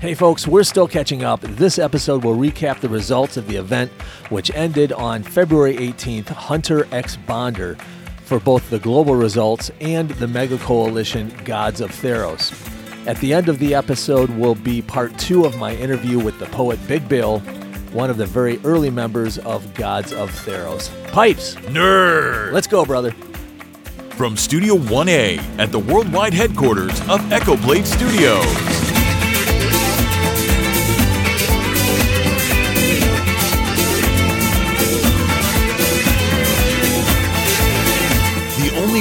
Hey, folks, we're still catching up. This episode will recap the results of the event, which ended on February 18th, Hunter X Bonder, for both the global results and the Mega Coalition Gods of Theros. At the end of the episode will be part two of my interview with the poet Big Bill, one of the very early members of Gods of Theros. Pipes! Nerd! Let's go, brother. From Studio 1A at the worldwide headquarters of Echo Blade Studios.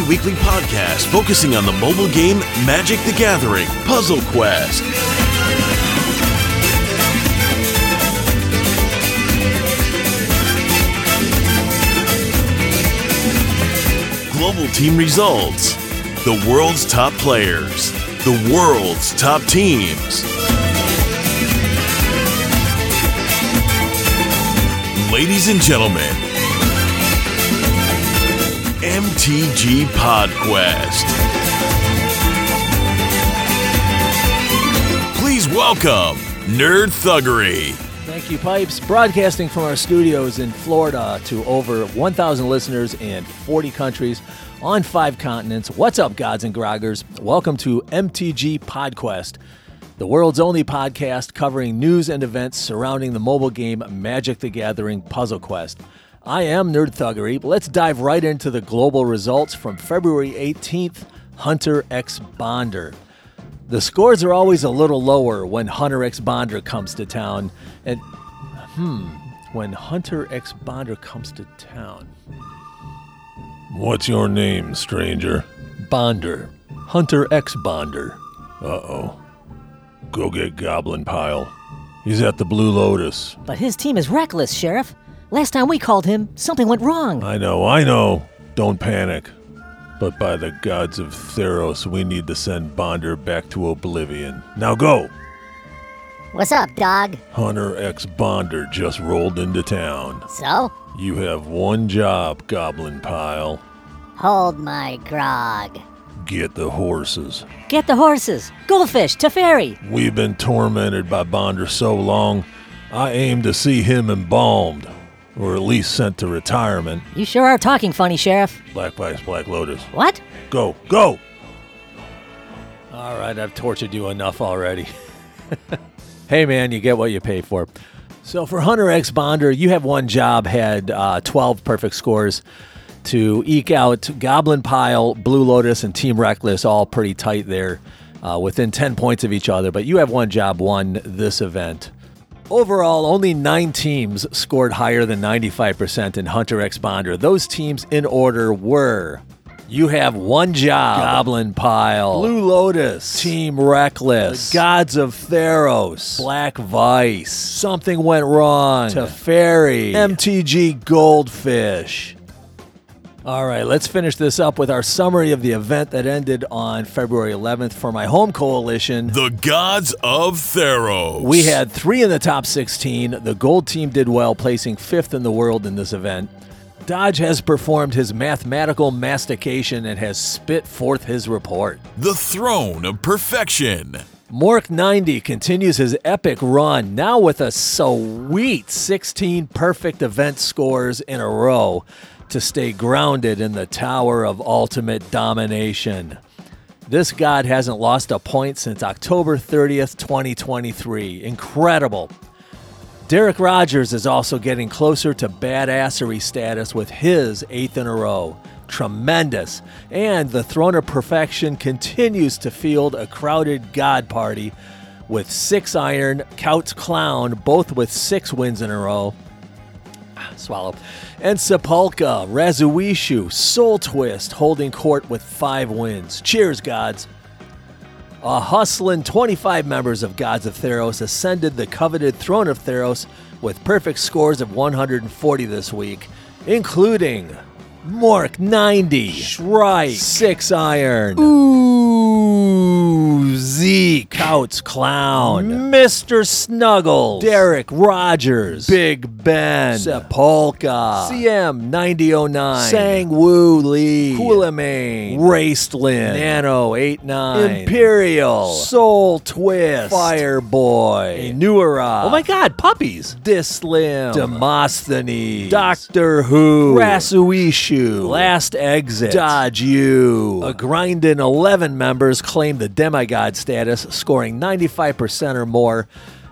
Weekly podcast focusing on the mobile game Magic the Gathering Puzzle Quest. Global team results. The world's top players. The world's top teams. Ladies and gentlemen, MTG PodQuest. Please welcome Nerd Thuggery. Thank you, Pipes. Broadcasting from our studios in Florida to over 1,000 listeners in 40 countries on five continents. What's up, gods and groggers? Welcome to MTG PodQuest, the world's only podcast covering news and events surrounding the mobile game Magic the Gathering Puzzle Quest. I am Nerd Thuggery. Let's dive right into the global results from February 18th Hunter X Bonder. The scores are always a little lower when Hunter X Bonder comes to town. And, hmm, when Hunter X Bonder comes to town. What's your name, stranger? Bonder. Hunter X Bonder. Uh oh. Go get Goblin Pile. He's at the Blue Lotus. But his team is reckless, Sheriff. Last time we called him, something went wrong. I know, I know. Don't panic. But by the gods of Theros, we need to send Bonder back to oblivion. Now go! What's up, dog? Hunter X Bonder just rolled into town. So? You have one job, Goblin Pile. Hold my grog. Get the horses. Get the horses. Goldfish, Teferi. We've been tormented by Bonder so long, I aim to see him embalmed, or at least sent to retirement. You sure are talking funny, Sheriff. Black Vice, Black Lotus. What? Go, go! All right, I've tortured you enough already. hey, man, you get what you pay for. So for Hunter X Bonder, you have one job, had uh, 12 perfect scores to eke out Goblin Pile, Blue Lotus, and Team Reckless, all pretty tight there, uh, within 10 points of each other. But you have one job, won this event. Overall, only nine teams scored higher than 95% in Hunter X Bonder. Those teams in order were you have one job. Goblin Pile. Blue Lotus. Team Reckless. The Gods of Theros. Black Vice. Something went wrong. Teferi. MTG Goldfish. All right, let's finish this up with our summary of the event that ended on February 11th for my home coalition. The Gods of Theros. We had three in the top 16. The gold team did well, placing fifth in the world in this event. Dodge has performed his mathematical mastication and has spit forth his report. The Throne of Perfection. Mork 90 continues his epic run, now with a sweet 16 perfect event scores in a row to stay grounded in the Tower of Ultimate Domination. This god hasn't lost a point since October 30th, 2023. Incredible. Derek Rogers is also getting closer to badassery status with his eighth in a row. Tremendous. And the Throne of Perfection continues to field a crowded God party with Six Iron, Couch Clown, both with six wins in a row. Swallow. And Sepulka, Razuishu, Soul Twist holding court with five wins. Cheers, gods. A hustling 25 members of Gods of Theros ascended the coveted throne of Theros with perfect scores of 140 this week, including Mork 90, Shrike, Six Iron, Ooh, Zeke, Couch Clown, Mr. Snuggles, Derek Rogers, Big Ben, Sepulka, CM 9009, Sang Woo Lee, Coolamane, Raceland, Nano 89, Imperial, Soul Twist, Fireboy, Nuera. Uh, oh my god, puppies. Dislim, Demosthenes, Doctor Who, Razuishu, Last Exit, Dodge U. A grindin' 11 members claim the demigod status, scoring 95% or more,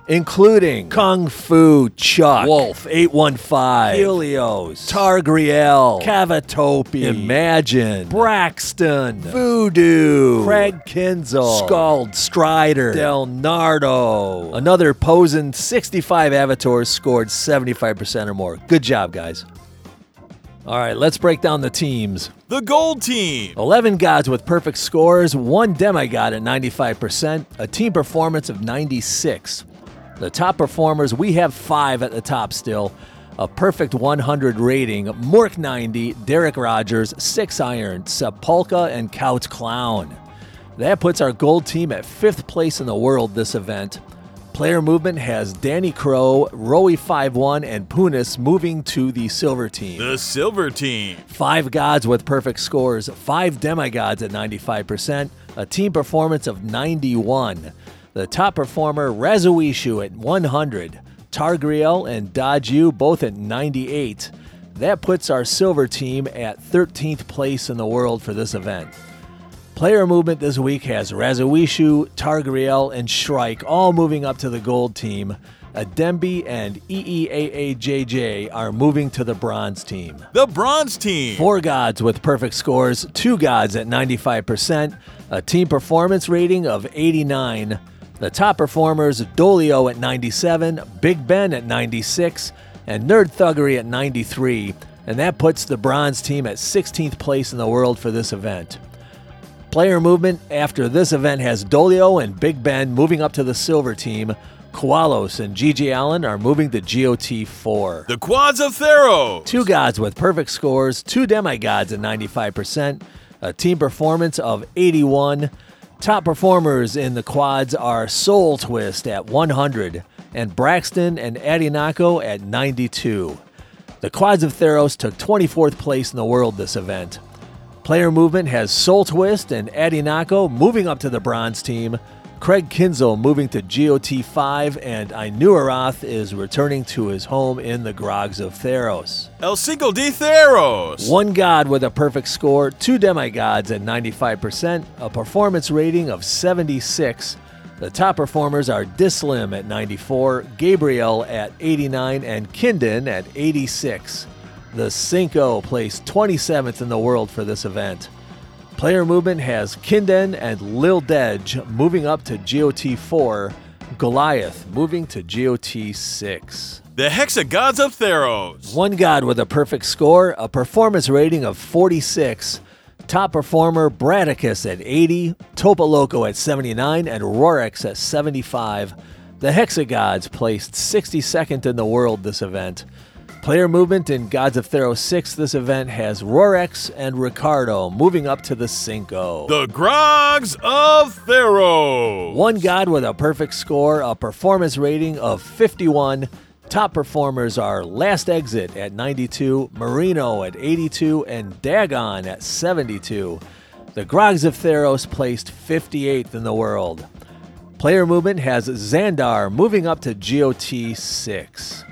including Kung Fu Chuck, Wolf 815, Helios, Targriel, Cavatopi, Imagine, Braxton, Voodoo, Craig Kinzel, Scald Strider, Del Nardo. Another posing 65 avatars scored 75% or more. Good job, guys. All right, let's break down the teams. The gold team. 11 gods with perfect scores, one demigod at 95%, a team performance of 96. The top performers, we have five at the top still. A perfect 100 rating, Mork 90, Derek Rogers, 6 Iron, Sepulka, and Couch Clown. That puts our gold team at fifth place in the world this event. Player movement has Danny Crow, Roey 51, and Punis moving to the silver team. The silver team. Five gods with perfect scores, five demigods at 95%, a team performance of 91. The top performer, Razuishu at 100, Targriel and Daju both at 98. That puts our silver team at 13th place in the world for this event. Player movement this week has Razuishu, Targriel, and Shrike all moving up to the gold team. Adembi and EEAAJJ are moving to the bronze team. The bronze team. Four gods with perfect scores, two gods at 95%, a team performance rating of 89. The top performers Dolio at 97, Big Ben at 96, and Nerd Thuggery at 93, and that puts the bronze team at 16th place in the world for this event. Player movement after this event has Dolio and Big Ben moving up to the silver team. Koalos and GG Allen are moving to GOT 4. The quads of Theros. Two gods with perfect scores, two demigods at 95%, a team performance of 81. Top performers in the quads are Soul Twist at 100 and Braxton and Adinako at 92. The quads of Theros took 24th place in the world this event. Player movement has Soul Twist and Adinako moving up to the bronze team. Craig Kinzel moving to GOT 5, and Ainuarath is returning to his home in the Grogs of Theros. El Cinco de Theros. One god with a perfect score, two demigods at 95%, a performance rating of 76. The top performers are Dislim at 94, Gabriel at 89, and Kindon at 86. The Cinco placed 27th in the world for this event. Player movement has Kinden and Lil Dej moving up to GOT 4, Goliath moving to GOT 6. The Hexagods of Theros. One god with a perfect score, a performance rating of 46. Top performer Bradicus at 80, Topoloco at 79, and Rorex at 75. The Hexagods placed 62nd in the world this event. Player movement in Gods of Theros 6 this event has Rorex and Ricardo moving up to the Cinco. The Grogs of Theros. One god with a perfect score, a performance rating of 51. Top performers are Last Exit at 92, Marino at 82, and Dagon at 72. The Grogs of Theros placed 58th in the world. Player movement has Xandar moving up to GOT 6.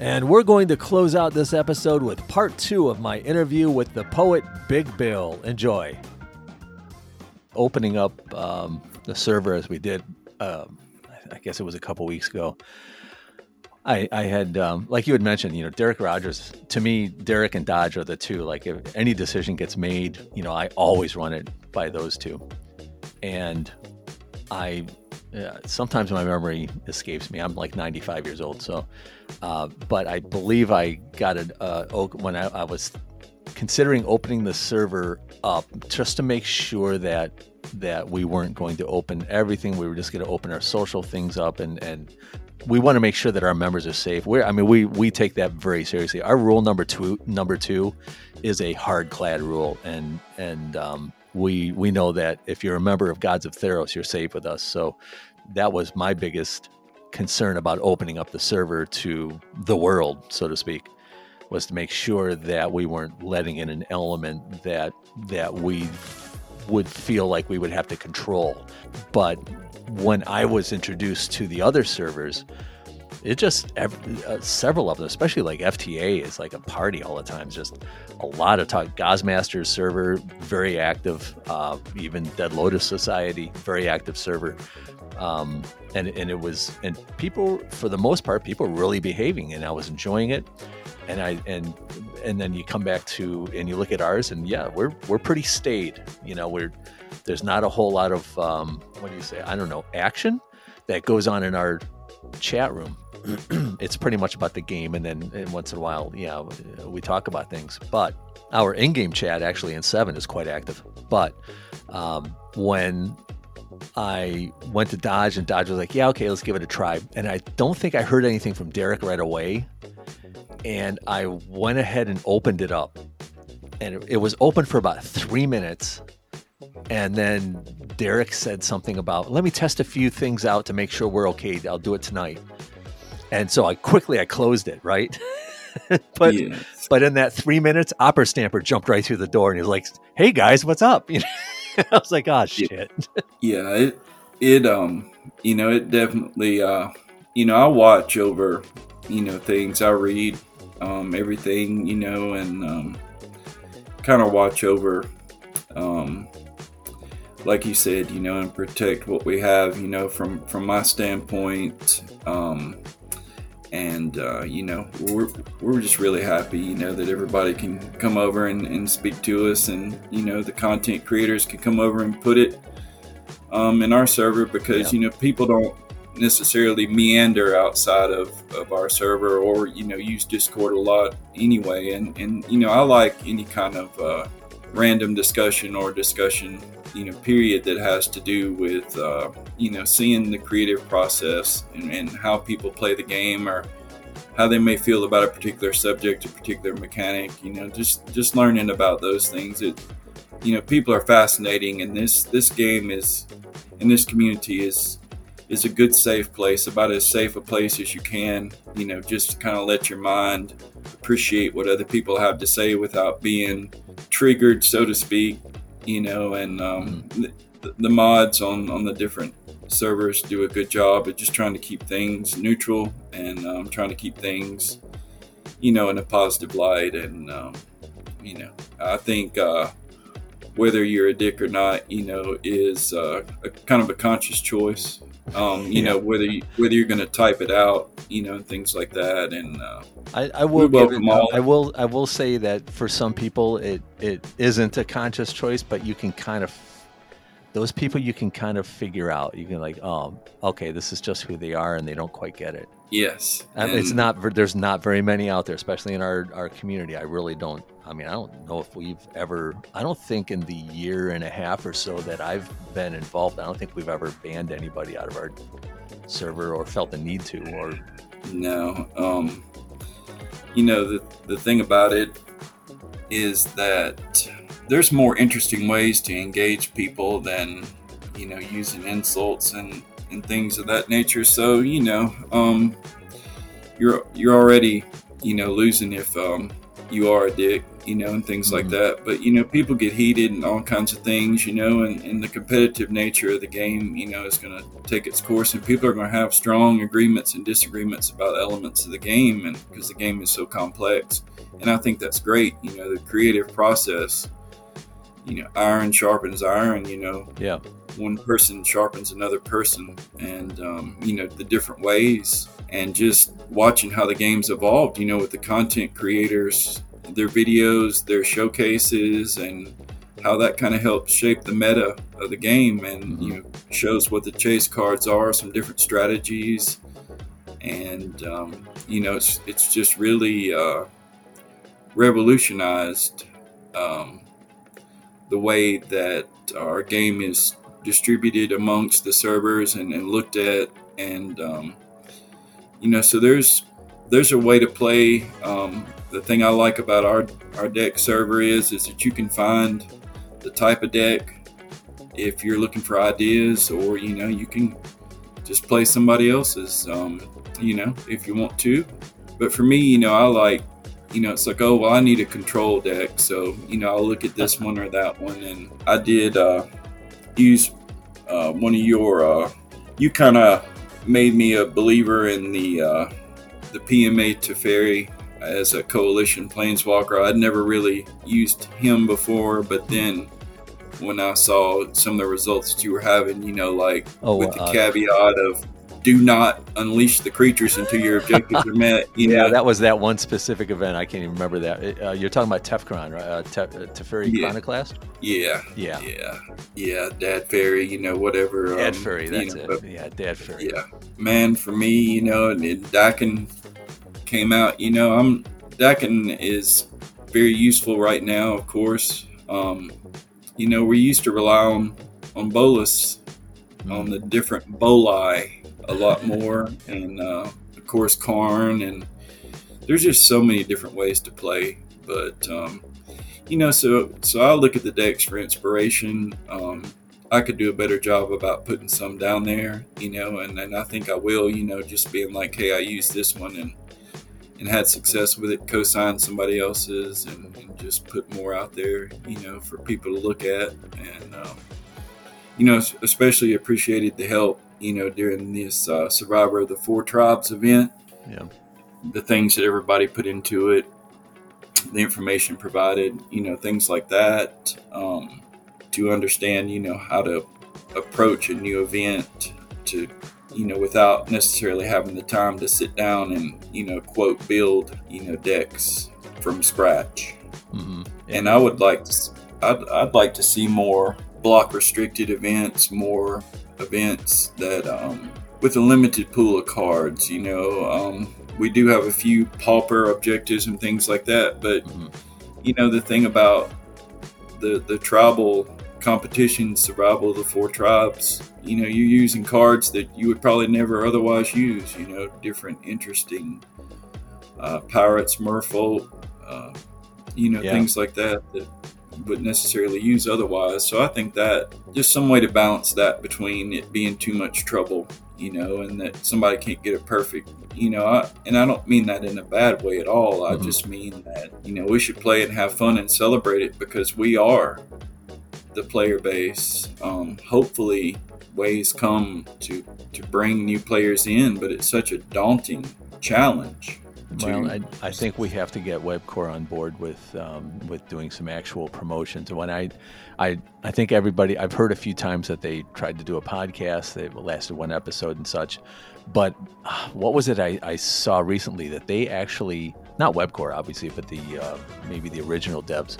And we're going to close out this episode with part two of my interview with the poet Big Bill. Enjoy. Opening up um, the server as we did, um, I guess it was a couple weeks ago. I, I had, um, like you had mentioned, you know, Derek Rogers. To me, Derek and Dodge are the two. Like, if any decision gets made, you know, I always run it by those two. And I yeah, sometimes my memory escapes me. I'm like 95 years old, so. Uh, but I believe I got it uh, when I, I, was considering opening the server up just to make sure that that we weren't going to open everything. We were just going to open our social things up, and and we want to make sure that our members are safe. We're, I mean, we we take that very seriously. Our rule number two number two is a hard clad rule, and and um, we we know that if you're a member of Gods of Theros, you're safe with us. So that was my biggest concern about opening up the server to the world, so to speak, was to make sure that we weren't letting in an element that that we would feel like we would have to control. But when I was introduced to the other servers, it just uh, several of them, especially like FTA, is like a party all the time. It's just a lot of talk. Gozmasters server, very active. Uh, even Dead Lotus Society, very active server. Um, and and it was and people for the most part, people really behaving, and I was enjoying it. And I and and then you come back to and you look at ours, and yeah, we're we're pretty staid. You know, we're there's not a whole lot of um, what do you say? I don't know action that goes on in our chat room. it's pretty much about the game, and then and once in a while, yeah, we talk about things. But our in-game chat actually in seven is quite active. But um, when I went to Dodge, and Dodge was like, "Yeah, okay, let's give it a try." And I don't think I heard anything from Derek right away, and I went ahead and opened it up, and it, it was open for about three minutes, and then Derek said something about, "Let me test a few things out to make sure we're okay. I'll do it tonight." And so I quickly I closed it, right? but yes. but in that three minutes, Opera Stamper jumped right through the door and he was like, "Hey guys, what's up?" You know, I was like, "Oh shit." Yeah, it it um you know it definitely uh you know I watch over you know things I read um everything you know and um kind of watch over um like you said you know and protect what we have you know from from my standpoint um and uh, you know we're, we're just really happy you know that everybody can come over and, and speak to us and you know the content creators can come over and put it um, in our server because yeah. you know people don't necessarily meander outside of, of our server or you know use discord a lot anyway and and you know i like any kind of uh, random discussion or discussion you know period that has to do with uh, you know seeing the creative process and, and, how people play the game or how they may feel about a particular subject a particular mechanic you know just just learning about those things it you know people are fascinating and this this game is in this community is is a good safe place about as safe a place as you can you know just kind of let your mind appreciate what other people have to say without being triggered so to speak you know, and um, mm-hmm. the, the, mods on, on the different servers do a good job at just trying to keep things neutral and um, trying to keep things, you know, in a positive light. And, um, you know, I think uh, whether you're a dick or not, you know, is uh, a kind of a conscious choice. Um, you yeah. know whether you, whether you're going to type it out, you know, things like that. And uh, I, I will give it, all. I will I will say that for some people it it isn't a conscious choice, but you can kind of those people you can kind of figure out. You can like, oh, okay, this is just who they are, and they don't quite get it. Yes, and it's not. There's not very many out there, especially in our our community. I really don't. I mean, I don't know if we've ever. I don't think in the year and a half or so that I've been involved, I don't think we've ever banned anybody out of our server or felt the need to. Or no. Um, you know the the thing about it is that there's more interesting ways to engage people than you know using insults and and things of that nature so you know um you're you're already you know losing if um you are a dick you know, and things mm-hmm. like that. But, you know, people get heated and all kinds of things, you know, and, and the competitive nature of the game, you know, is going to take its course and people are going to have strong agreements and disagreements about elements of the game and because the game is so complex. And I think that's great, you know, the creative process, you know, iron sharpens iron, you know. Yeah. One person sharpens another person and, um, you know, the different ways and just watching how the game's evolved, you know, with the content creators their videos, their showcases, and how that kind of helps shape the meta of the game and mm-hmm. you know shows what the chase cards are, some different strategies, and um, you know it's it's just really uh, revolutionized um, the way that our game is distributed amongst the servers and, and looked at and um, you know so there's there's a way to play um, the thing I like about our our deck server is is that you can find the type of deck if you're looking for ideas, or you know, you can just play somebody else's, um, you know, if you want to. But for me, you know, I like, you know, it's like, oh, well, I need a control deck. So, you know, I'll look at this one or that one. And I did uh, use uh, one of your, uh, you kind of made me a believer in the, uh, the PMA Teferi as a coalition planeswalker. I'd never really used him before, but then when I saw some of the results that you were having, you know, like Oh, with the uh, caveat of do not unleash the creatures until your objectives are met. You Yeah, know, that was that one specific event. I can't even remember that. Uh, you're talking about Tefkron, right? Uh, Te- uh, Teferi Yeah. Chroniclast? yeah, Yeah. yeah, yeah, Dad Fairy, you know, whatever. Dad um, Fairy, you that's know, it. but yeah, Dad Fairy. yeah, man, for me, you know, and and Dakkon came out. You know, I'm Dakkon is very useful right now. Of course, um, you know, we used to rely on on Bolas on the different boli a lot more, and uh, of course Karn, and there's just so many different ways to play. But um, you know, so so I look at the decks for inspiration. Um, I could do a better job about putting some down there, you know, and, and I think I will, you know, just being like, hey, I used this one and and had success with it, co-sign somebody else's, and, and just put more out there, you know, for people to look at, and um, you know, especially appreciated the help, you know, during this uh, Survivor of the Four Tribes event, Yeah. the things that everybody put into it, the information provided, you know, things like that, um, to understand, you know, how to approach a new event to, you know, without necessarily having the time to sit down and, you know, quote, build, you know, decks from scratch. hmm And I would like to, I'd, I'd like to see more block restricted events, more events that, um, with a limited pool of cards, you know, um, we do have a few pauper objectives and things like that, but Mhm. you know, the thing about the, the tribal competition, survival of the four tribes, you know, you're using cards that you would probably never otherwise use, you know, different interesting, uh, pirates, merfolk, uh, you know, Yeah. things like that that you wouldn't necessarily use otherwise. So I think that just some way to balance that between it being too much trouble, you know, and that somebody can't get it perfect, you know. I, and I don't mean that in a bad way at all. I Mhm. just mean that you know we should play and have fun and celebrate it because we are the player base. Um, hopefully, ways come to to bring new players in, but it's such a daunting challenge. Well, I, I think we have to get Webcore on board with um, with doing some actual promotions. And when I, I, I think everybody I've heard a few times that they tried to do a podcast. They lasted one episode and such. But uh, what was it I, I saw recently that they actually not Webcore obviously, but the uh, maybe the original devs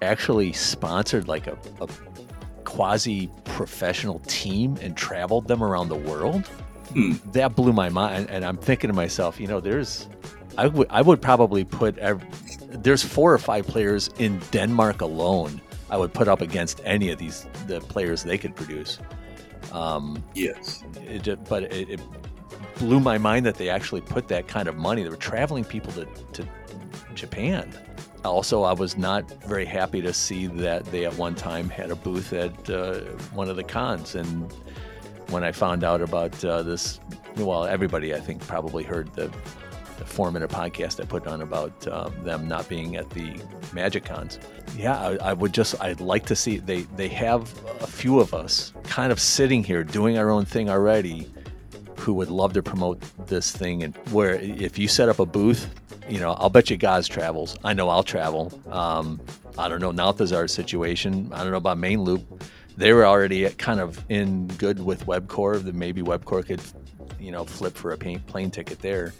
actually sponsored like a, a quasi professional team and traveled them around the world Hmm. that blew my mind and i'm thinking to myself you know there's i would i would probably put there's four or five players in denmark alone i would put up against any of these the players they could produce um Yes. it, ju- but it, it blew my mind that they actually put that kind of money they were traveling people to, to japan also i was not very happy to see that they at one time had a booth at uh, one of the cons and when I found out about uh, this, well, everybody I think probably heard the, the four minute podcast I put on about um, them not being at the Magic Cons. Yeah, I, I would just, I'd like to see, they, they have a few of us kind of sitting here doing our own thing already who would love to promote this thing. And where if you set up a booth, you know, I'll bet you Gaz travels. I know I'll travel. Um, I don't know Nalthazar's situation. I don't know about Main Loop they were already kind of in good with Webcore. That maybe Webcore could, you know, flip for a plane, ticket there,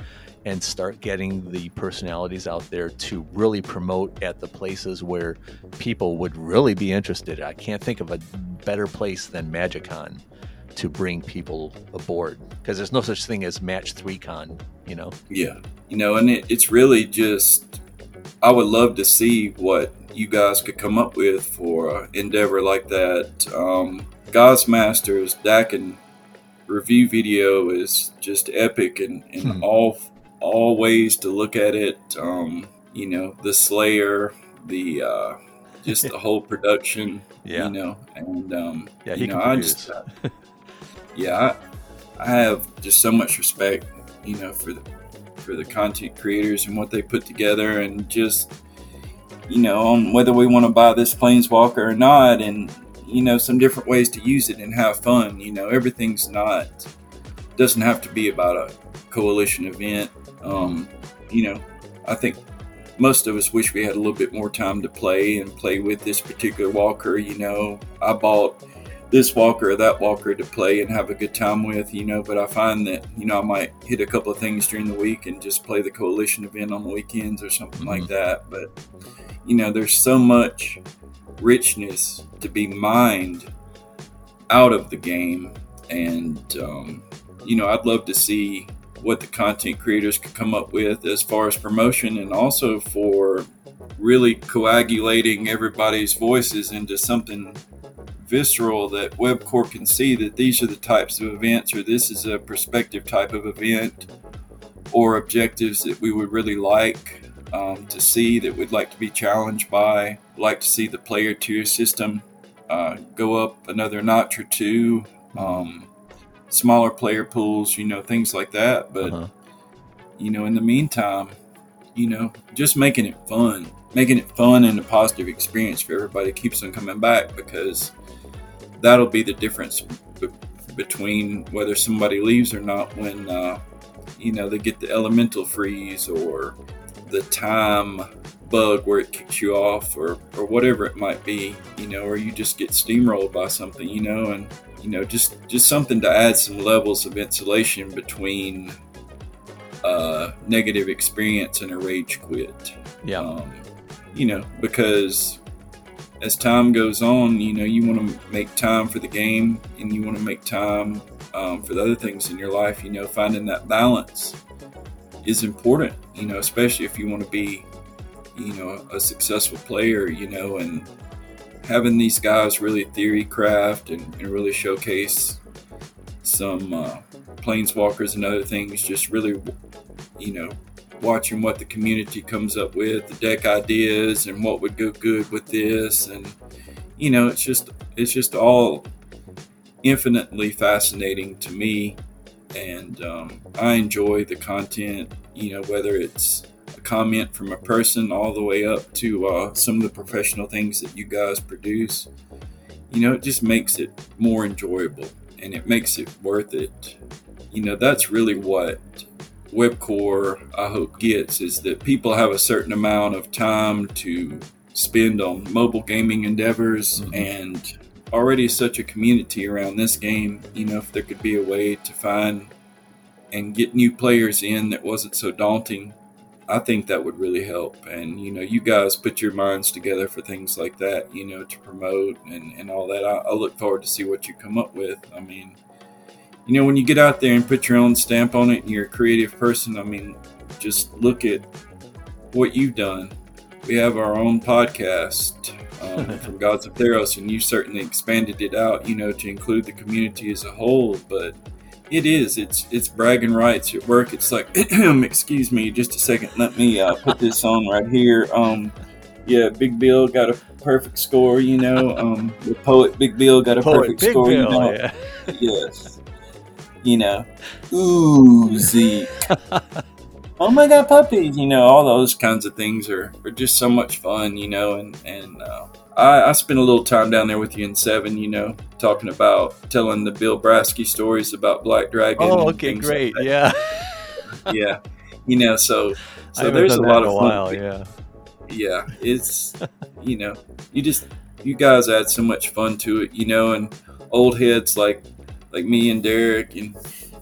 and start getting the personalities out there to really promote at the places where people would really be interested. I can't think of a better place than MagicCon to bring people aboard because there's no such thing as Match Three Con. You know. Yeah. You know, and it, it's really just, I would love to see what you guys could come up with for an endeavor like that. Um, God's Masters Dakkon review video is just epic in, in Hmm. all all ways to look at it. Um, you know, the Slayer, the uh, just the whole production. Yeah. You know, and um, Yeah, you he know, can I produce. just, uh, yeah, I, I have just so much respect, you know, for the for the content creators and what they put together, and just you know, on whether we want to buy this planeswalker or not, and you know, some different ways to use it and have fun. You know, everything's not doesn't have to be about a coalition event. Um, you know, I think most of us wish we had a little bit more time to play and play with this particular walker. You know, I bought this walker or that walker to play and have a good time with, you know, but I find that, you know, I might hit a couple of things during the week and just play the coalition event on the weekends or something like that. But, you know, there's so much richness to be mined out of the game. And, um, you know, I'd love to see what the content creators could come up with as far as promotion and also for really coagulating everybody's voices into something visceral that webcore can see that these are the types of events or this is a prospective type of event or objectives that we would really like um, to see that we'd like to be challenged by like to see the player tier system uh, go up another notch or two um, smaller player pools you know things like that but Uh-huh. you know in the meantime you know just making it fun making it fun and a positive experience for everybody keeps on coming back because that'll be the difference b- between whether somebody leaves or not when uh, you know they get the elemental freeze or the time bug where it kicks you off or, or whatever it might be you know or you just get steamrolled by something you know and you know just just something to add some levels of insulation between uh, negative experience and a rage quit Yeah. um, you know, because as time goes on, you know, you want to make time for the game and you want to make time um, for the other things in your life. You know, finding that balance is important, you know, especially if you want to be, you know, a successful player, you know, and having these guys really theory craft and, and really showcase some uh, planeswalkers and other things just really, you know, watching what the community comes up with, the deck ideas, and what would go good with this, and you know, it's just it's just all infinitely fascinating to me, and um, I enjoy the content. You know, whether it's a comment from a person all the way up to uh, some of the professional things that you guys produce. You know, it just makes it more enjoyable, and it makes it worth it. You know, that's really what Webcore, I hope, gets is that people have a certain amount of time to spend on mobile gaming endeavors mm-hmm. and already such a community around this game. You know, if there could be a way to find and get new players in that wasn't so daunting, I think that would really help. And, you know, you guys put your minds together for things like that, you know, to promote and, and all that. I, I look forward to see what you come up with. I mean, you know, when you get out there and put your own stamp on it and you're a creative person, I mean, just look at what you've done. We have our own podcast um, from Gods of Theros, and you certainly expanded it out, you know, to include the community as a whole. But it is, it's it's bragging rights at work. It's like, excuse me, just a second. Let me uh, put this on right here. Um, yeah, Big Bill got a perfect score, you know. Um, the poet Big Bill got a Poet perfect Big score, you know yeah. yes. You know, ooh, Zeke. oh my God, puppies! You know, all those kinds of things are, are just so much fun. You know, and and uh, I, I spent a little time down there with you in seven. You know, talking about telling the Bill Brasky stories about Black Dragon. Oh, okay, things like great. Yeah. yeah. You know, so so there's a lot of a fun while. Yeah. yeah it's you know you just you guys add so much fun to it you know and old heads like like me and derek and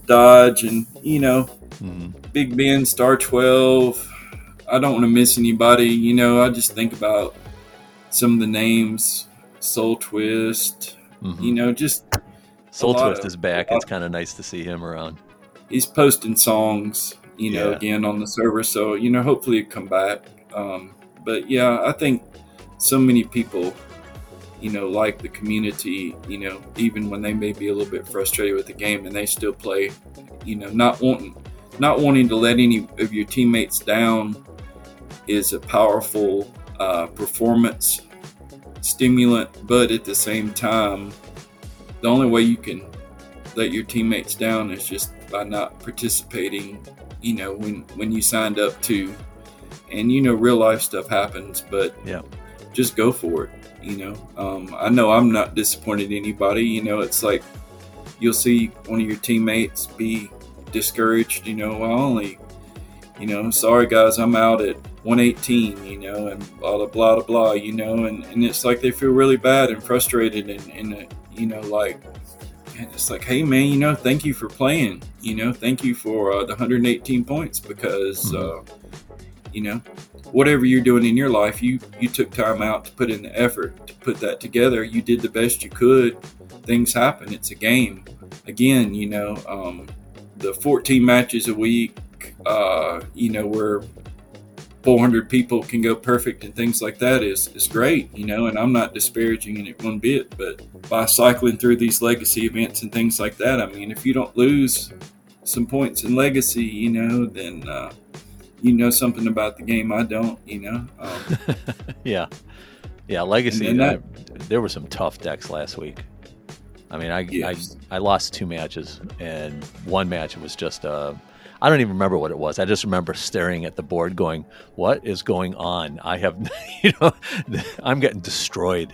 dodge and you know Mhm. big ben star 12 i don't want to miss anybody you know i just think about some of the names soul twist Mhm. you know just Soul Twist of- is back. It's kind of nice to see him around. he's posting songs, you know, Yeah. again on the server. So you know, hopefully it come back. Um, but yeah, I think so many people, you know, like the community. You know, even when they may be a little bit frustrated with the game, and they still play. You know, not wanting, not wanting to let any of your teammates down is a powerful uh, performance stimulant, but at the same time, the only way you can let your teammates down is just by not participating. You know, when when you signed up to, and you know, real life stuff happens, but Yeah. just go for it. You know, um, I know I'm not disappointed anybody. You know, it's like you'll see one of your teammates be discouraged. You know, I only, you know, sorry guys, I'm out at 118. You know, and blah blah blah blah. You know, and and it's like they feel really bad and frustrated and and uh, you know like. And it's like, hey man, you know, thank you for playing. You know, thank you for uh, the 118 points because, uh, you know, whatever you're doing in your life, you you took time out to put in the effort to put that together. You did the best you could. Things happen. It's a game. Again, you know, um, the 14 matches a week. Uh, you know, where 400 people can go perfect and things like that is is great. You know, and I'm not disparaging it one bit. But by cycling through these legacy events and things like that, I mean, if you don't lose some points in legacy, you know, then uh, you know something about the game I don't, you know. Um, Yeah. Yeah, Legacy. Then I- there were some tough decks last week. I mean, I, Yes. I I lost two matches, and one match was just uh, I don't even remember what it was. I just remember staring at the board, going, "What is going on? I have, you know, I'm getting destroyed."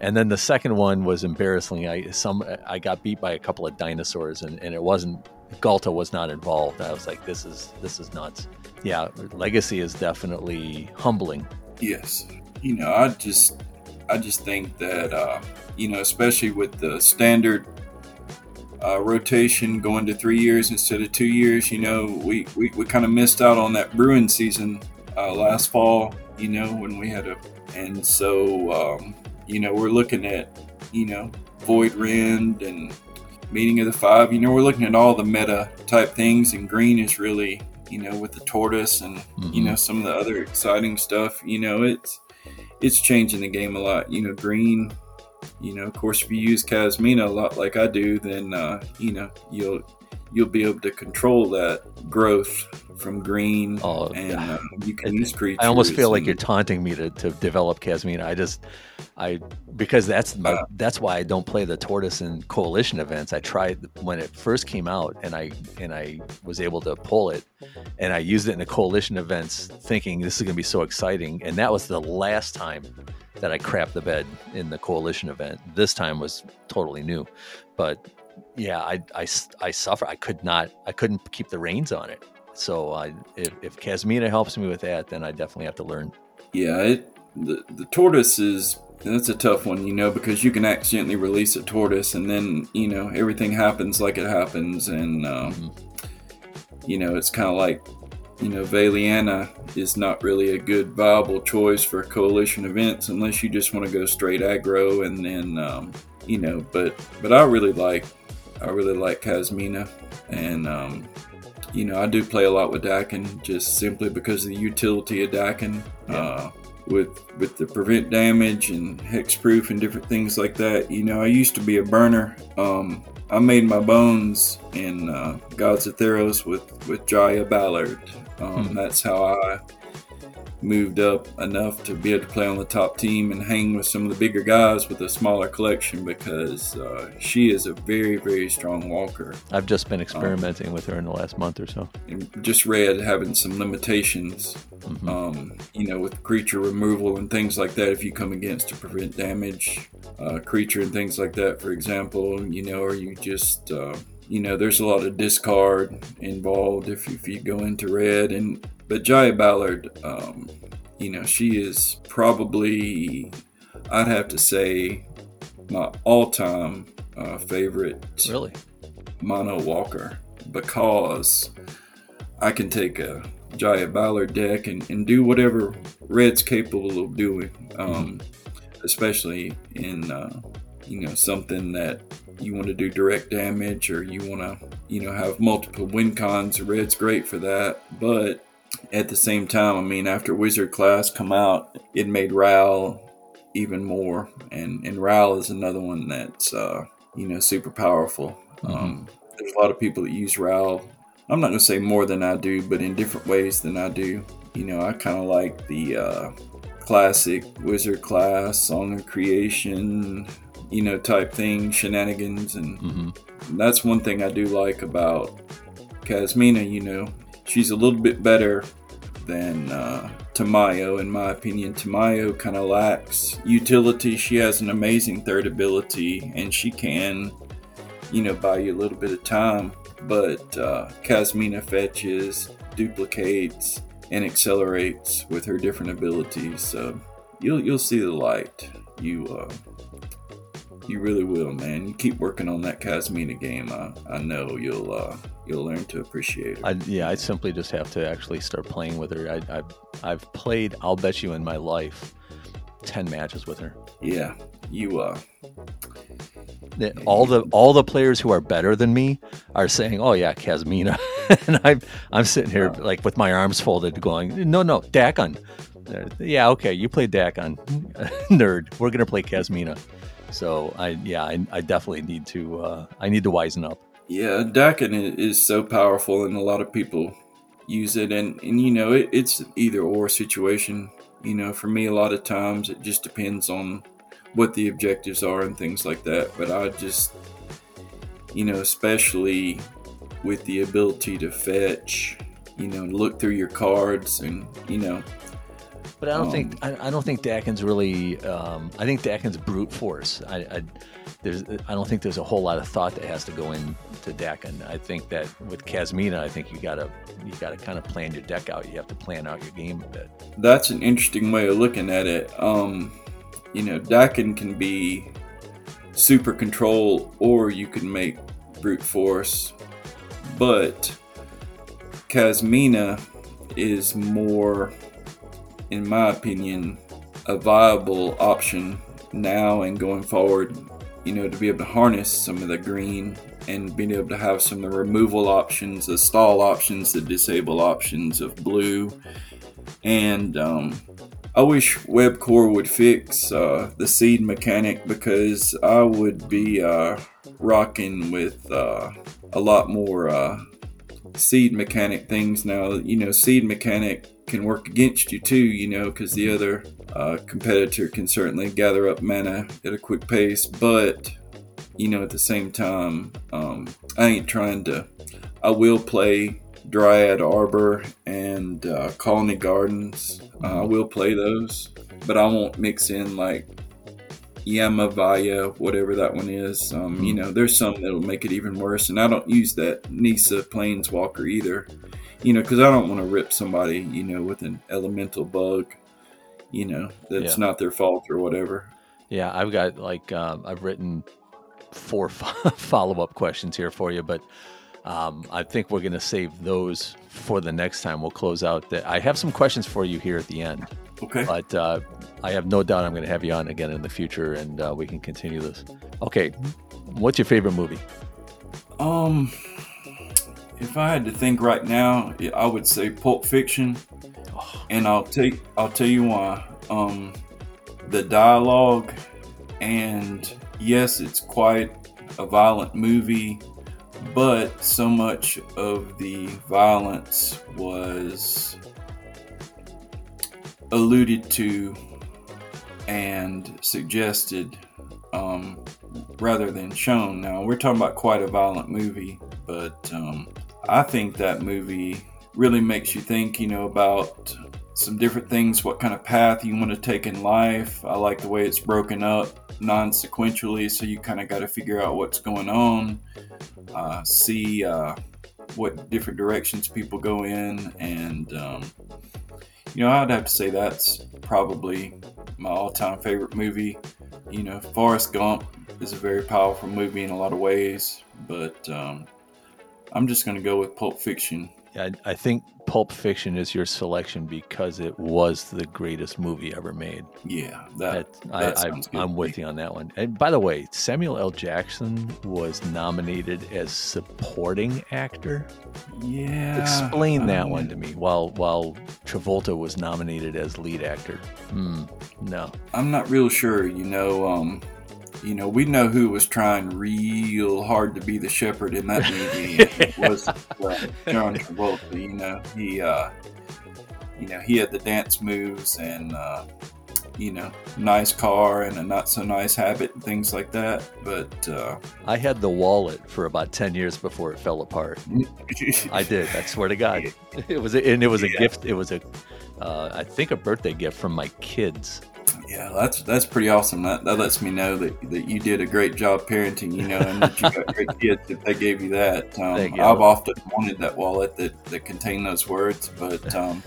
And then the second one was embarrassing. I some I got beat by a couple of dinosaurs, and, and it wasn't Ghalta was not involved. I was like, "This is this is nuts." Yeah, Legacy is definitely humbling. yes, you know, I just I just think that uh, you know, especially with the standard uh, rotation going to three years instead of two years, you know, we we, we kind of missed out on that Bruin season uh, last fall. You know, when we had a and so um, you know we're looking at you know Void Rend and Meeting of the Five. You know, we're looking at all the meta type things, and Green is really you know with the tortoise and you know some of the other exciting stuff. You know, it's it's changing the game a lot. You know, Green. You know, of course, if you use Kasmina a lot like I do, then uh, you know you'll you'll be able to control that growth from green, Oh, and uh, you can use creatures. I almost feel like you're taunting me to, to develop Kasmina. I just, I because that's my, Uh. that's why I don't play the tortoise in coalition events. I tried when it first came out, and I and I was able to pull it, and I used it in the coalition events, thinking this is going to be so exciting. And that was the last time that I crapped the bed in the coalition event. This time was totally new, but yeah, I I suffer. I could not. I couldn't keep the reins on it. So I, if, if Kasmina helps me with that, then I definitely have to learn. Yeah, it, the the tortoise is that's a tough one, you know, because you can accidentally release a tortoise, and then you know everything happens like it happens, and um, you know it's kind of like you know Valiana is not really a good viable choice for coalition events unless you just want to go straight aggro, and then um, you know, but but I really like I really like Kasmina, and um, you know, I do play a lot with Dakkon just simply because of the utility of Dakkon. Uh, with with the prevent damage and hexproof and different things like that. You know, I used to be a burner. Um, I made my bones in uh, Gods of Theros with with Jaya Ballard. Um, That's how I moved up enough to be able to play on the top team and hang with some of the bigger guys with a smaller collection because uh, she is a very very strong walker. I've just been experimenting with her in the last month or so. and just read having some limitations, Mm-hmm. um, you know, with creature removal and things like that. If you come against to prevent damage, uh, creature and things like that, for example, you know, or you just, uh, you know, there's a lot of discard involved if, if you go into red. And but Jaya Ballard, um, you know, she is probably, I'd have to say, my all-time uh, favorite Really? mono walker because I can take a Jaya Ballard deck and, and do whatever Red's capable of doing, um, especially in uh, you know something that you want to do direct damage or you want to you know have multiple win cons. Red's great for that, but at the same time, I mean, after Wizard class come out, it made Ral even more, and and Ral is another one that's uh, you know super powerful. Um, there's a lot of people that use Ral. I'm not gonna say more than I do, but in different ways than I do. You know, I kind of like the uh, classic wizard class, song of creation, you know, type thing, shenanigans, and Mm-hmm. that's one thing I do like about Kasmina. You know, she's a little bit better than uh, Tamiyo, in my opinion. Tamiyo kind of lacks utility. She has an amazing third ability, and she can, you know, buy you a little bit of time. But uh, Kasmina fetches, duplicates, and accelerates with her different abilities. So you'll you'll see the light. You uh, you really will, man. You keep working on that Kasmina game. I, I know you'll uh, you'll learn to appreciate it. I, yeah, I simply just have to actually start playing with her. I, I, I've played, I'll bet you in my life, 10 matches with her. yeah, you uh, All the all the players who are better than me are saying, "Oh yeah, Kasmina," and I'm I'm sitting here like with my arms folded, going, "No, no, Dakkon." Uh, Yeah, okay, you play Dakkon, nerd. We're gonna play Kasmina. So I yeah, I, I definitely need to uh, I need to wisen up. Yeah, Dakkon is so powerful, and a lot of people use it. And, and you know, it, it's either or situation. You know, for me, a lot of times it just depends on what the objectives are and things like that. But I just, you know, especially with the ability to fetch, you know, look through your cards and, you know, But I don't Um, think I, I don't think Dakkon's really. Um, I think Dakkon's brute force. I, I there's I don't think there's a whole lot of thought that has to go into Dakkon. I think that with Kasmina, I think you gotta you gotta kind of plan your deck out. You have to plan out your game a bit. that's an interesting way of looking at it. Um, you know, Dakkon can be super control, or you can make brute force. But Kasmina is more, in my opinion, a viable option now and going forward. You know, to be able to harness some of the green and being able to have some of the removal options, the stall options, the disable options of blue and um, I wish WebCore would fix uh, the seed mechanic because I would be uh, rocking with uh, a lot more uh, seed mechanic things now. You know, seed mechanic can work against you too. You know, because the other uh, competitor can certainly gather up mana at a quick pace, but you know, at the same time, um, I ain't trying to. I will play Dryad Arbor and uh, Colony Gardens. Uh, I will play those, but I won't mix in like Yavimaya, whatever that one is. Um, You know, there's some that'll make it even worse, and I don't use that Nissa Planeswalker either. You know, because I don't want to rip somebody, you know, with an elemental bug. You know, that's Yeah. not their fault or whatever. Yeah, I've got like um, I've written four follow up questions here for you, but um, I think we're gonna save those for the next time. We'll close out. The, I have some questions for you here at the end, Okay. but uh, I have no doubt I'm gonna have you on again in the future, and uh, we can continue this. Okay, what's your favorite movie? Um, if I had to think right now, I would say Pulp Fiction, and I'll take I'll tell you why. Um, the dialogue, and yes, it's quite a violent movie, but so much of the violence was alluded to and suggested um, rather than shown. Now, we're talking about quite a violent movie, but um, I think that movie really makes you think, you know, about some different things, what kind of path you want to take in life. I like the way it's broken up non sequentially, so you kind of got to figure out what's going on, uh, see uh, what different directions people go in, and um, you know, I'd have to say that's probably my all-time favorite movie. You know, Forrest Gump is a very powerful movie in a lot of ways, but um, I'm just going to go with Pulp Fiction. I, I think Pulp Fiction is your selection because it was the greatest movie ever made. Yeah, that, That, I, I. I'm with you on that one. And by the way, Samuel L. Jackson was nominated as supporting actor. Yeah. Explain I that don't one to me. While while Travolta was nominated as lead actor. Hmm. No. I'm not real sure. You know, um, you know, we know who was trying real hard to be the shepherd in that movie. it was uh, John Travolta. You know, he, uh, you know, he had the dance moves, and uh, you know, nice car and a not so nice habit and things like that. But uh, I had the wallet for about ten years before it fell apart. I did. I swear to God, it was, a, and it was a gift. It was a, uh, I think, a birthday gift from my kids. Yeah, that's that's pretty awesome. That that lets me know that, that you did a great job parenting, you know, and that you got great kids if they gave you that. Um. I've often wanted that wallet that that contained those words, but um,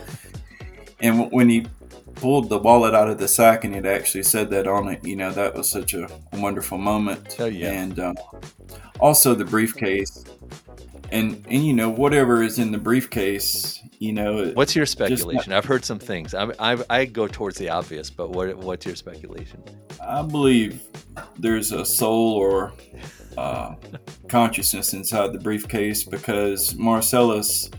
and when he pulled the wallet out of the sack and it actually said that on it, you know, that was such a wonderful moment. Oh, yeah. And um, also the briefcase, and and you know whatever is in the briefcase, you know, What's your not- speculation? I've heard some things. I, I, I go towards the obvious, but what, what's your speculation? I believe there's a soul or uh, consciousness inside the briefcase because Marcellus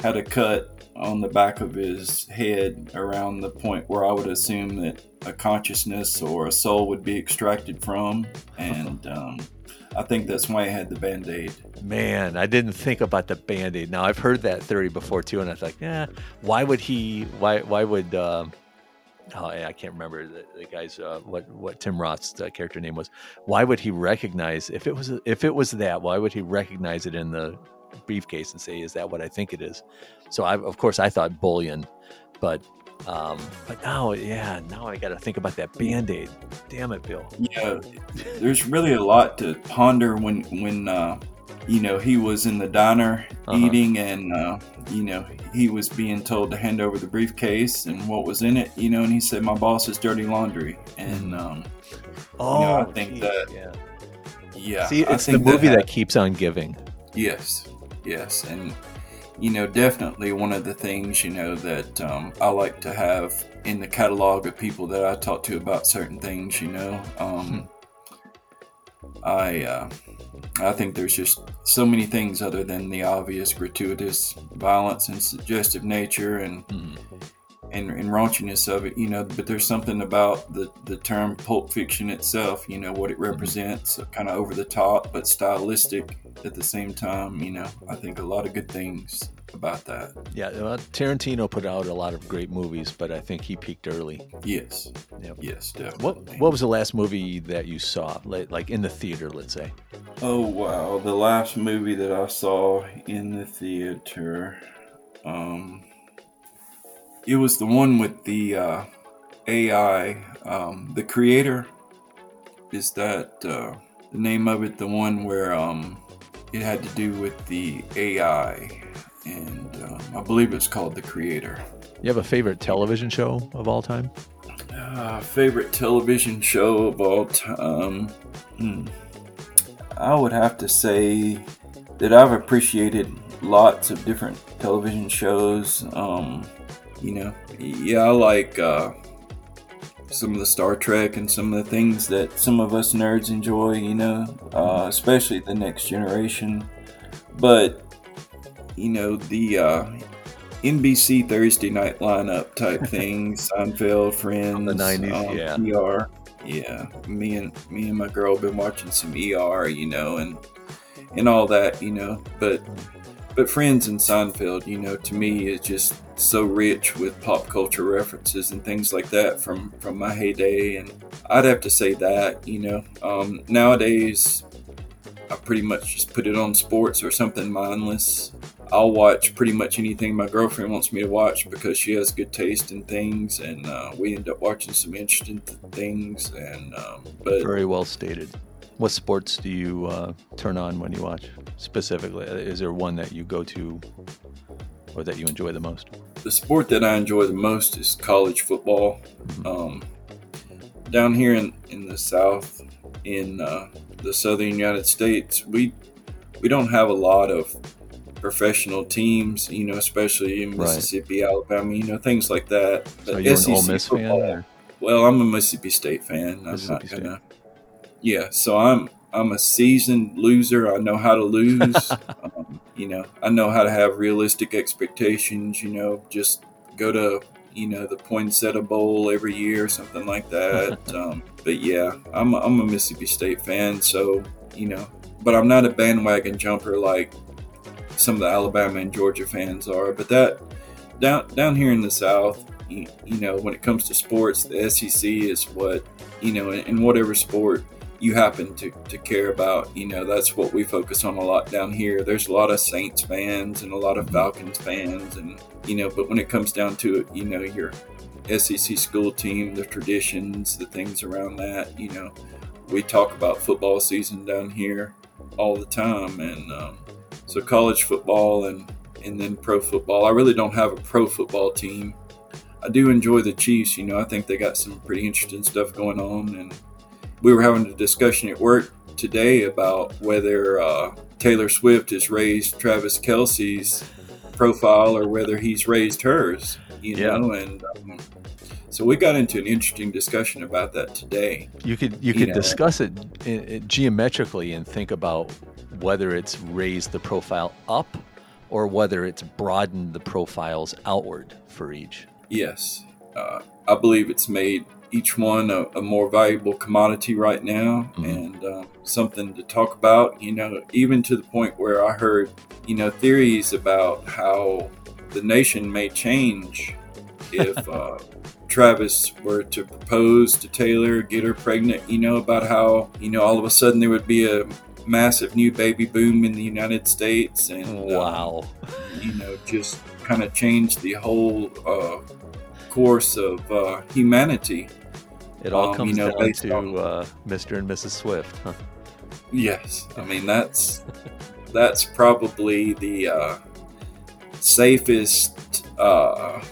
had a cut on the back of his head around the point where I would assume that a consciousness or a soul would be extracted from, and um, I think that's why he had the band aid. Man, I didn't think about the band-aid. Now I've heard that theory before too, and I thought, yeah, why would he? Why why would? Um, oh, I can't remember the, the guy's uh, what what Tim Roth's uh, character name was. Why would he recognize if it was if it was that? Why would he recognize it in the briefcase and say, "Is that what I think it is?" So I, of course, I thought bullion, but um, but now, yeah, now I got to think about that band-aid. Damn it, Bill. Yeah, there's really a lot to ponder when when uh, you know he was in the diner Uh-huh. eating, and uh, you know he was being told to hand over the briefcase and what was in it. You know, and he said, "My boss is dirty laundry," and um, Oh, I think geez, that- yeah. yeah, See, it's the movie that had- keeps on giving. Yes, yes, and you know, definitely one of the things you know that um, I like to have in the catalog of people that I talk to about certain things. You know, um, I uh, I think there's just so many things other than the obvious gratuitous violence and suggestive nature and and, and raunchiness of it, you know. But there's something about the the term pulp fiction itself, you know, what it represents, kind of over the top but stylistic at the same time. You know, I think a lot of good things about that. Yeah, Tarantino put out a lot of great movies, but I think he peaked early. Yes, Yep. yes, definitely. What What was the last movie that you saw, like, like in the theater? Let's say. Oh wow, the last movie that I saw in the theater, um, it was the one with the uh, AI. Um, the creator is that uh, the name of it? The one where um, it had to do with the AI, and um, I believe it's called the creator. You have a favorite television show of all time? Uh, favorite television show of all time? Hmm. I would have to say that I've appreciated lots of different television shows. Um, you know, yeah, I like uh, some of the Star Trek and some of the things that some of us nerds enjoy. You know, uh, especially the Next Generation. But you know, the uh, NBC Thursday night lineup type things, Seinfeld, Friends, The 90s, um, yeah. ER. Yeah, me and me and my girl been watching some ER, you know, and and all that, you know. But but Friends and Seinfeld, you know, to me is just so rich with pop culture references and things like that from from my heyday, and I'd have to say that, you know, um, nowadays I pretty much just put it on sports or something mindless. I'll watch pretty much anything my girlfriend wants me to watch because she has good taste in things, and uh, we end up watching some interesting th- things. And um, but Very well stated. What sports do you uh, turn on when you watch specifically? Is there one that you go to or that you enjoy the most? the sport that I enjoy the most is college football. Um, down here in, in the South, in uh, the Southern United States, we we don't have a lot of professional teams. You know, especially in Right. Mississippi, Alabama. You know, things like that. So you're an Ole Miss fan? Or? Well, I'm a Mississippi State fan. I'm Mississippi not gonna. Yeah, so I'm I'm a seasoned loser. I know how to lose. um, you know, I know how to have realistic expectations. You know, just go to you know the Poinsettia Bowl every year, or something like that. um, but yeah, I'm a, I'm a Mississippi State fan. So you know, but I'm not a bandwagon jumper like some of the Alabama and Georgia fans are. But that down down here in the South, you, you know, when it comes to sports, the SEC is what you know in, in whatever sport you happen to, to care about. You know, that's what we focus on a lot down here. There's a lot of Saints fans and a lot of Falcons fans, and you know, but when it comes down to it, you know, your SEC school team, the traditions, the things around that, you know, we talk about football season down here all the time, and um, so college football and and then pro football. I really don't have a pro football team. I do enjoy the Chiefs. You know, I think they got some pretty interesting stuff going on, and we were having a discussion at work today about whether uh, Taylor Swift has raised Travis Kelce's profile or whether he's raised hers. You Yeah. know, and um, so we got into an interesting discussion about that today. You could you You could know. discuss it, geometrically and think about whether it's raised the profile up or whether it's broadened the profiles outward for each. Yes, uh, I believe it's made each one a, a more valuable commodity right now Mhm. and uh, something to talk about. You know, even to the point where I heard, you know, theories about how the nation may change if uh, Travis were to propose to Taylor, get her pregnant. You know, about how, you know, all of a sudden there would be a massive new baby boom in the United States and um, Wow. you know, just kind of change the whole uh, course of uh, humanity. It all um, you comes know, down to uh, Mr. and Mrs. Swift. Huh? Yes, I mean that's that's probably the uh, safest uh,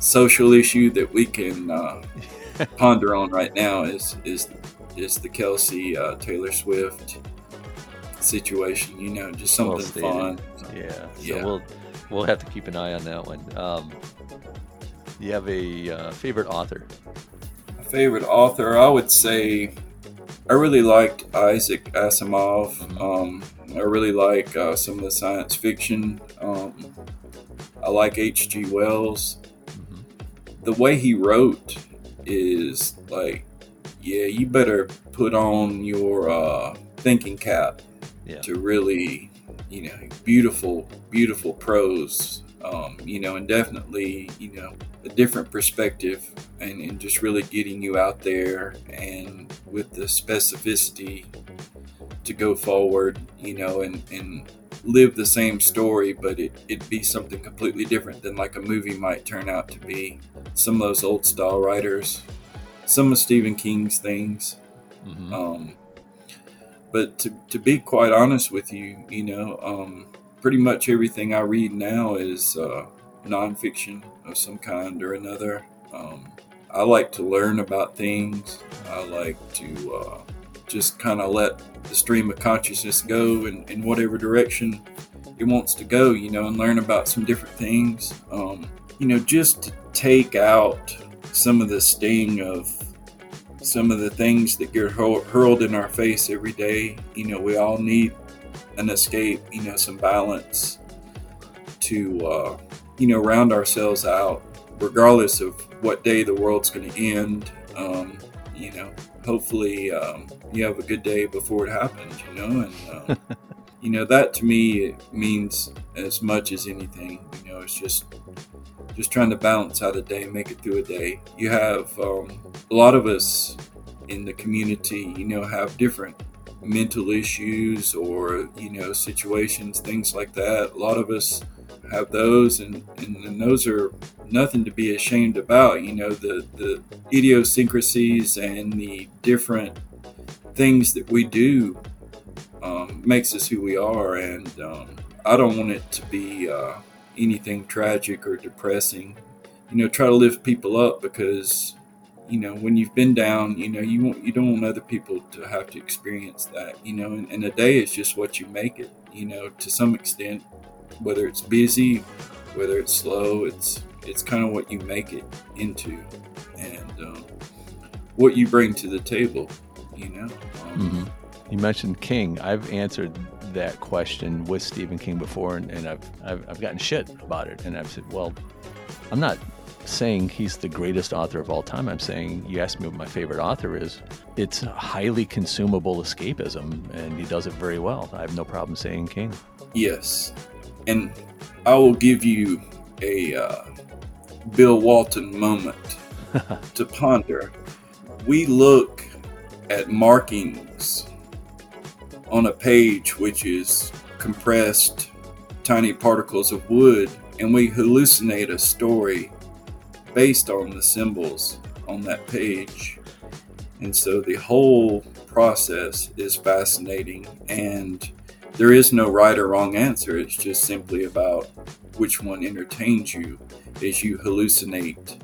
social issue that we can uh, ponder on right now is is is the Kelce uh, Taylor Swift situation. You know, just something stated. fun. Yeah. So Yeah. we'll we'll have to keep an eye on that one. Um, you have a uh, favorite author? Favorite author, I would say, I really liked Isaac Asimov. Um, I really like uh, some of the science fiction. Um, I like H.G. Wells. Mhm. The way he wrote is like, yeah, you better put on your uh, thinking cap Yeah. to really, you know, beautiful, beautiful prose. Um, you know, and definitely, you know, a different perspective and, and just really getting you out there and with the specificity to go forward, you know, and, and live the same story, but it, it'd be something completely different than like a movie might turn out to be. Some of those old style writers, some of Stephen King's things. Mhm. Um, but to, to be quite honest with you, you know, um, pretty much everything I read now is uh, nonfiction of some kind or another. Um, I like to learn about things. I like to uh, just kind of let the stream of consciousness go in, in whatever direction it wants to go, you know, and learn about some different things. Um, you know, just to take out some of the sting of some of the things that get hurled in our face every day. You know, we all need an escape, you know, some balance to, uh, you know, round ourselves out, regardless of what day the world's going to end. Um, you know, hopefully um, you have a good day before it happens, you know, and, um, you know, that to me means as much as anything. You know, it's just just trying to balance out a day, make it through a day. You have um, a lot of us in the community, you know, have different mental issues or you know situations, things like that. A lot of us have those, and, and, and those are nothing to be ashamed about. You know, the the idiosyncrasies and the different things that we do um, makes us who we are, and um, I don't want it to be uh, anything tragic or depressing. You know, try to lift people up because you know when you've been down, you know you want you don't want other people to have to experience that. You know, and, and a day is just what you make it. You know, to some extent, whether it's busy, whether it's slow, it's it's kind of what you make it into, and um, what you bring to the table. You know. Um, Mhm. You mentioned King. I've answered that question with Stephen King before, and, and I've, I've I've gotten shit about it. And I've said, well, I'm not saying he's the greatest author of all time. I'm saying you asked me what my favorite author is. It's highly consumable escapism, and he does it very well. I have no problem saying King. Yes, and I will give you a uh, Bill Walton moment to ponder. We look at markings on a page which is compressed tiny particles of wood and we hallucinate a story based on the symbols on that page. And so the whole process is fascinating and there is no right or wrong answer. It's just simply about which one entertains you as you hallucinate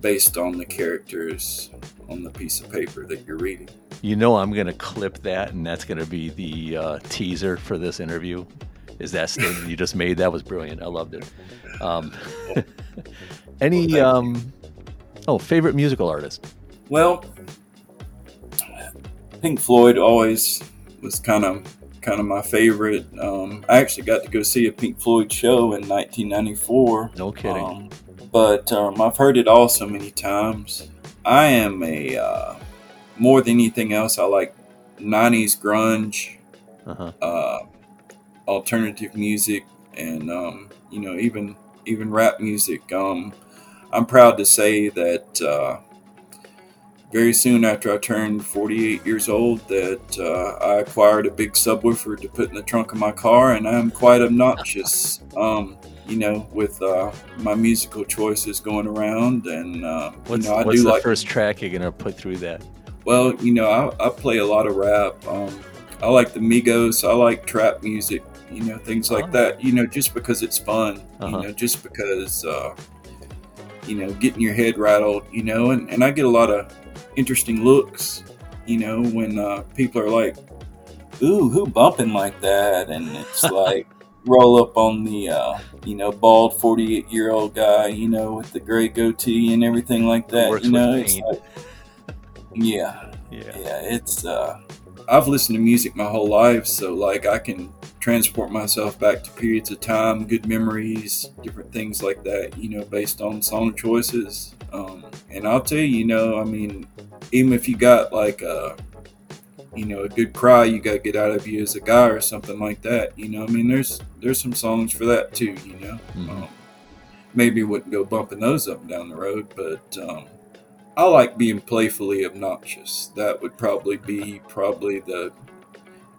based on the characters on the piece of paper that you're reading. You know, I'm going to clip that, and that's going to be the uh, teaser for this interview. Is that statement you just made? That was brilliant. I loved it. Um, any, Well, um, oh, favorite musical artist? Well, Pink Floyd always was kind of kind of my favorite. Um, I actually got to go see a Pink Floyd show in 1994. No kidding. Um, but um, I've heard it all so many times. I am a uh, more than anything else. I like '90s grunge, Uh-huh. uh, alternative music, and um, you know even even rap music. Um, I'm proud to say that uh, very soon after I turned 48 years old, that uh, I acquired a big subwoofer to put in the trunk of my car, and I'm quite obnoxious. Um, you know, with uh, my musical choices going around, and uh, you What's, know, I do the like. first track you're going to put through that? Well, you know, I, I play a lot of rap. Um, I like the Migos. I like trap music. You know, things like Oh. that. You know, just because it's fun. Uh-huh. You know, just because uh, you know, getting your head rattled. You know, and, and I get a lot of interesting looks. You know, when uh, people are like, "Ooh, who bumping like that?" and it's like. Roll up on the, uh, you know, bald forty-eight-year-old guy, you know, with the gray goatee and everything like that. You know, it's like, yeah, Yeah. yeah, it's uh I've listened to music my whole life, so like I can transport myself back to periods of time, good memories, different things like that, you know, based on song choices. Um, and I'll tell you, you know, I mean, even if you got like a, you know, a good cry you got to get out of you as a guy or something like that, you know, I mean, there's there's some songs for that too, you know. Mhm. Um, maybe wouldn't go bumping those up and down the road, but um, I like being playfully obnoxious. That would probably be probably the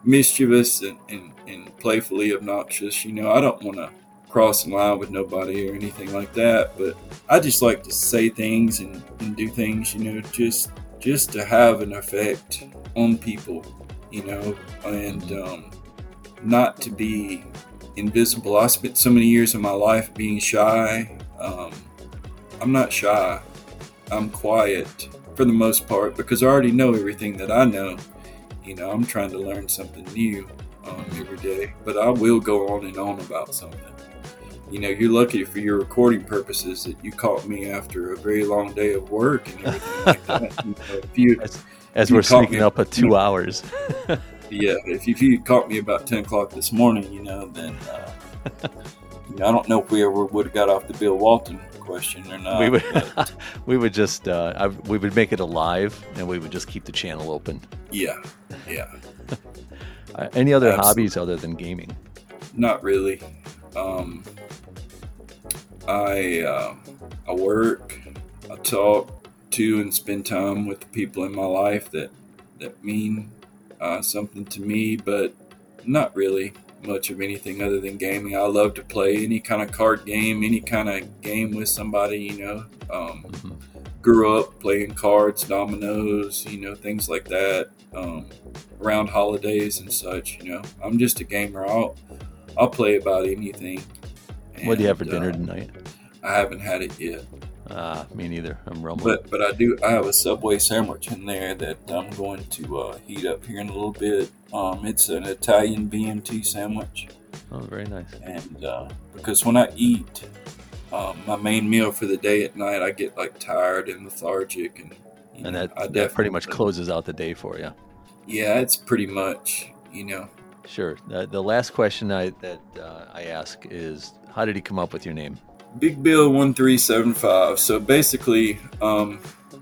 mischievous and, and, and playfully obnoxious. You know, I don't want to cross the line with nobody or anything like that, but I just like to say things and, and do things, you know, just just to have an effect on people, you know, and um, not to be invisible. I spent so many years of my life being shy. Um, I'm not shy. I'm quiet for the most part because I already know everything that I know. You know, I'm trying to learn something new um, every day, but I will go on and on about something. You know, you're lucky for your recording purposes that you caught me after a very long day of work and everything like that. You know, if you, As, as we're sneaking me. up at two hours. yeah, if you, if you caught me about 10 o'clock this morning, you know, then uh, you know, I don't know if we ever would have got off the Bill Walton question or not. we would but we would just uh, I, we would make it alive and we would just keep the channel open. yeah, yeah. Uh, any other Absolutely. hobbies other than gaming? Not really. Um, I uh, I work. I talk to and spend time with the people in my life that that mean uh, something to me, but not really much of anything other than gaming. I love to play any kind of card game, any kind of game with somebody. You know, um, Mhm. grew up playing cards, dominoes, you know, things like that. Um, around holidays and such, you know, I'm just a gamer. I'll I'll play about anything. What do you have for And, dinner uh, tonight? I haven't had it yet, Ah, me neither. I'm rumbling. but but I do. I have a Subway sandwich in there that I'm going to uh, heat up here in a little bit. Um, it's an Italian BMT sandwich, oh, very nice. and uh, because when I eat um, my main meal for the day at night, I get like tired and lethargic, and you And know, that, that pretty much closes out the day for you. Yeah, it's pretty much you know. Sure. The, the last question I that uh, I ask is, how did he come up with your name? Big Bill one three seven five. So basically, um,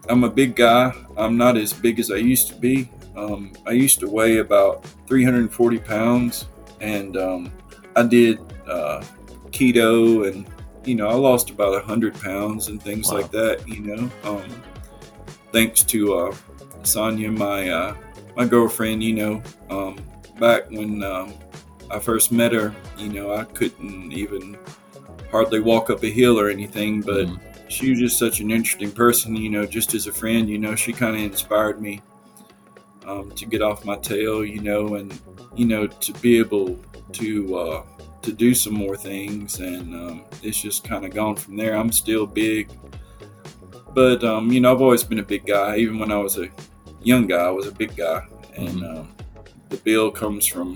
I'm a big guy. I'm not as big as I used to be. Um, I used to weigh about 340 pounds, and um, I did uh, keto and you know, I lost about a hundred pounds and things Wow. like that. You know, um, thanks to uh, Sonia, my uh, my girlfriend. You know, um, back when um, I first met her, you know, I couldn't even hardly walk up a hill or anything, but Mhm. she was just such an interesting person. You know, just as a friend, you know, she kind of inspired me um, to get off my tail. You know, and you know to be able to. Uh, to do some more things, and um, it's just kind of gone from there. I'm still big, but um, you know, I've always been a big guy. Even when I was a young guy, I was a big guy, and um, the Bill comes from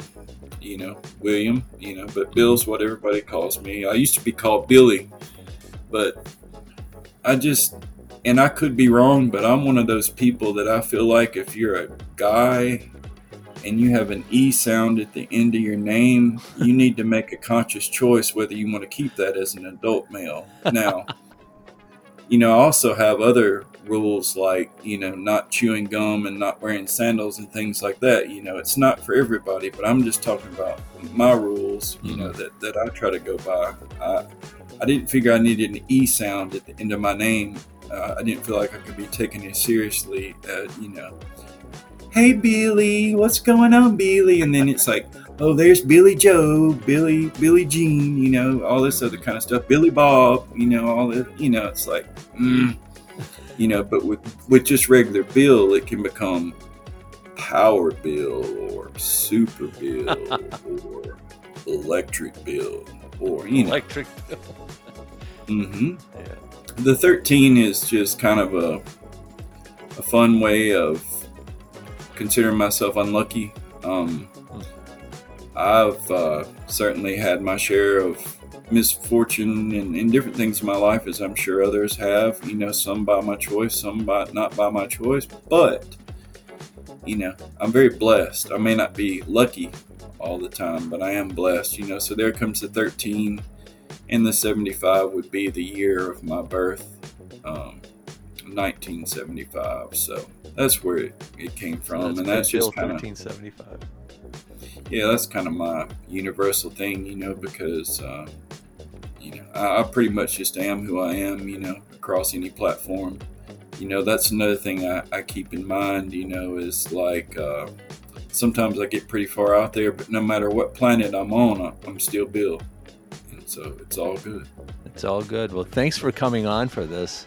you know William, you know, but Bill's what everybody calls me. I used to be called Billy, but I just and I could be wrong, but I'm one of those people that I feel like if you're a guy and you have an E sound at the end of your name, you need to make a conscious choice whether you want to keep that as an adult male. Now, you know, I also have other rules like, you know, not chewing gum and not wearing sandals and things like that. You know, it's not for everybody, but I'm just talking about my rules, you know, that, that I try to go by. I, I didn't figure I needed an E sound at the end of my name. Uh, I didn't feel like I could be taken as seriously, uh, you know, hey Billy, what's going on, Billy? And then it's like, oh, there's Billy Joe, Billy, Billy Jean, you know, all this other kind of stuff. Billy Bob, you know, all that, you know, it's like, mm, you know, but with with just regular Bill, it can become Power Bill or Super Bill or Electric Bill or you know, Electric. hmm The 13 is just kind of a, a fun way of considering myself unlucky. Um, I've uh, certainly had my share of misfortune and, and different things in my life, as I'm sure others have. You know, some by my choice, some by not by my choice. But, you know, I'm very blessed. I may not be lucky all the time, but I am blessed, you know. So there comes the 13 and the 75 would be the year of my birth um, 1975 so that's where it, it came from and that's just kind of 1375. yeah that's kind of my universal thing you know because uh, you know I, I pretty much just am who i am you know across any platform you know that's another thing i, I keep in mind you know is like uh, sometimes i get pretty far out there but no matter what planet i'm on I- i'm still bill and so it's all good It's all good. Well, thanks for coming on for this.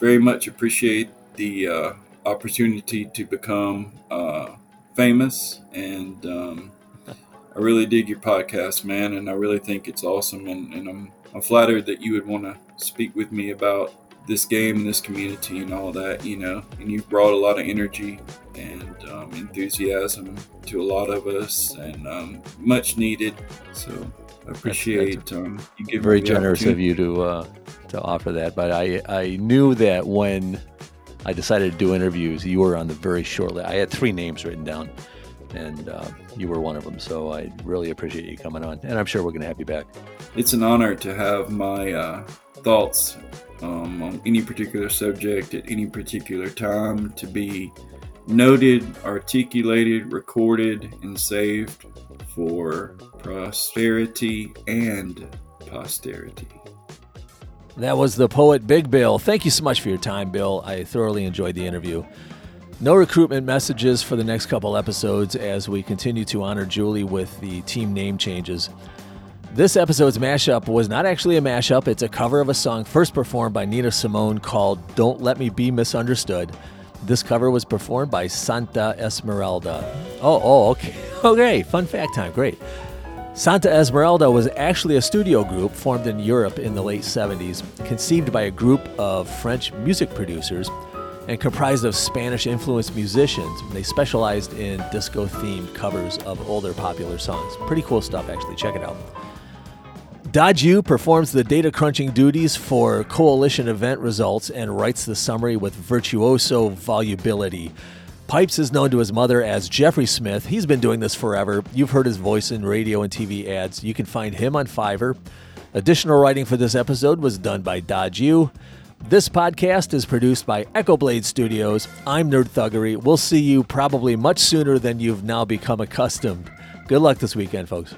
very much appreciate the uh, opportunity to become uh, famous and um, I really dig your podcast, man, and I really think it's awesome. And, and I'm, I'm flattered that you would want to speak with me about this game and this community and all that, you know. And you've brought a lot of energy and um, enthusiasm to a lot of us, and um, much needed. So I appreciate um, you giving Very generous of you to uh, to offer that. But I I knew that when I decided to do interviews, you were on the very short list. I had three names written down, and uh, you were one of them. So I really appreciate you coming on, and I'm sure we're going to have you back. it's an honor to have my uh, thoughts um, on any particular subject at any particular time to be noted, articulated, recorded, and saved for prosperity and posterity. That was the poet Big Bill. Thank you so much for your time, Bill. I thoroughly enjoyed the interview. No recruitment messages for the next couple episodes as we continue to honor Julie with the team name changes. This episode's mashup was not actually a mashup, it's a cover of a song first performed by Nina Simone called Don't Let Me Be Misunderstood. This cover was performed by Santa Esmeralda. Oh, oh, okay. Okay, fun fact time. Great. Santa Esmeralda was actually a studio group formed in Europe in the late 70s, conceived by a group of French music producers and comprised of Spanish influenced musicians. They specialized in disco themed covers of older popular songs. Pretty cool stuff, actually. Check it out. Daju performs the data crunching duties for coalition event results and writes the summary with virtuoso volubility. Pipes is known to his mother as Jeffrey Smith. He's been doing this forever. You've heard his voice in radio and TV ads. You can find him on Fiverr. Additional writing for this episode was done by Daju. This podcast is produced by Echo Blade Studios. I'm Nerd Thuggery. We'll see you probably much sooner than you've now become accustomed. Good luck this weekend, folks.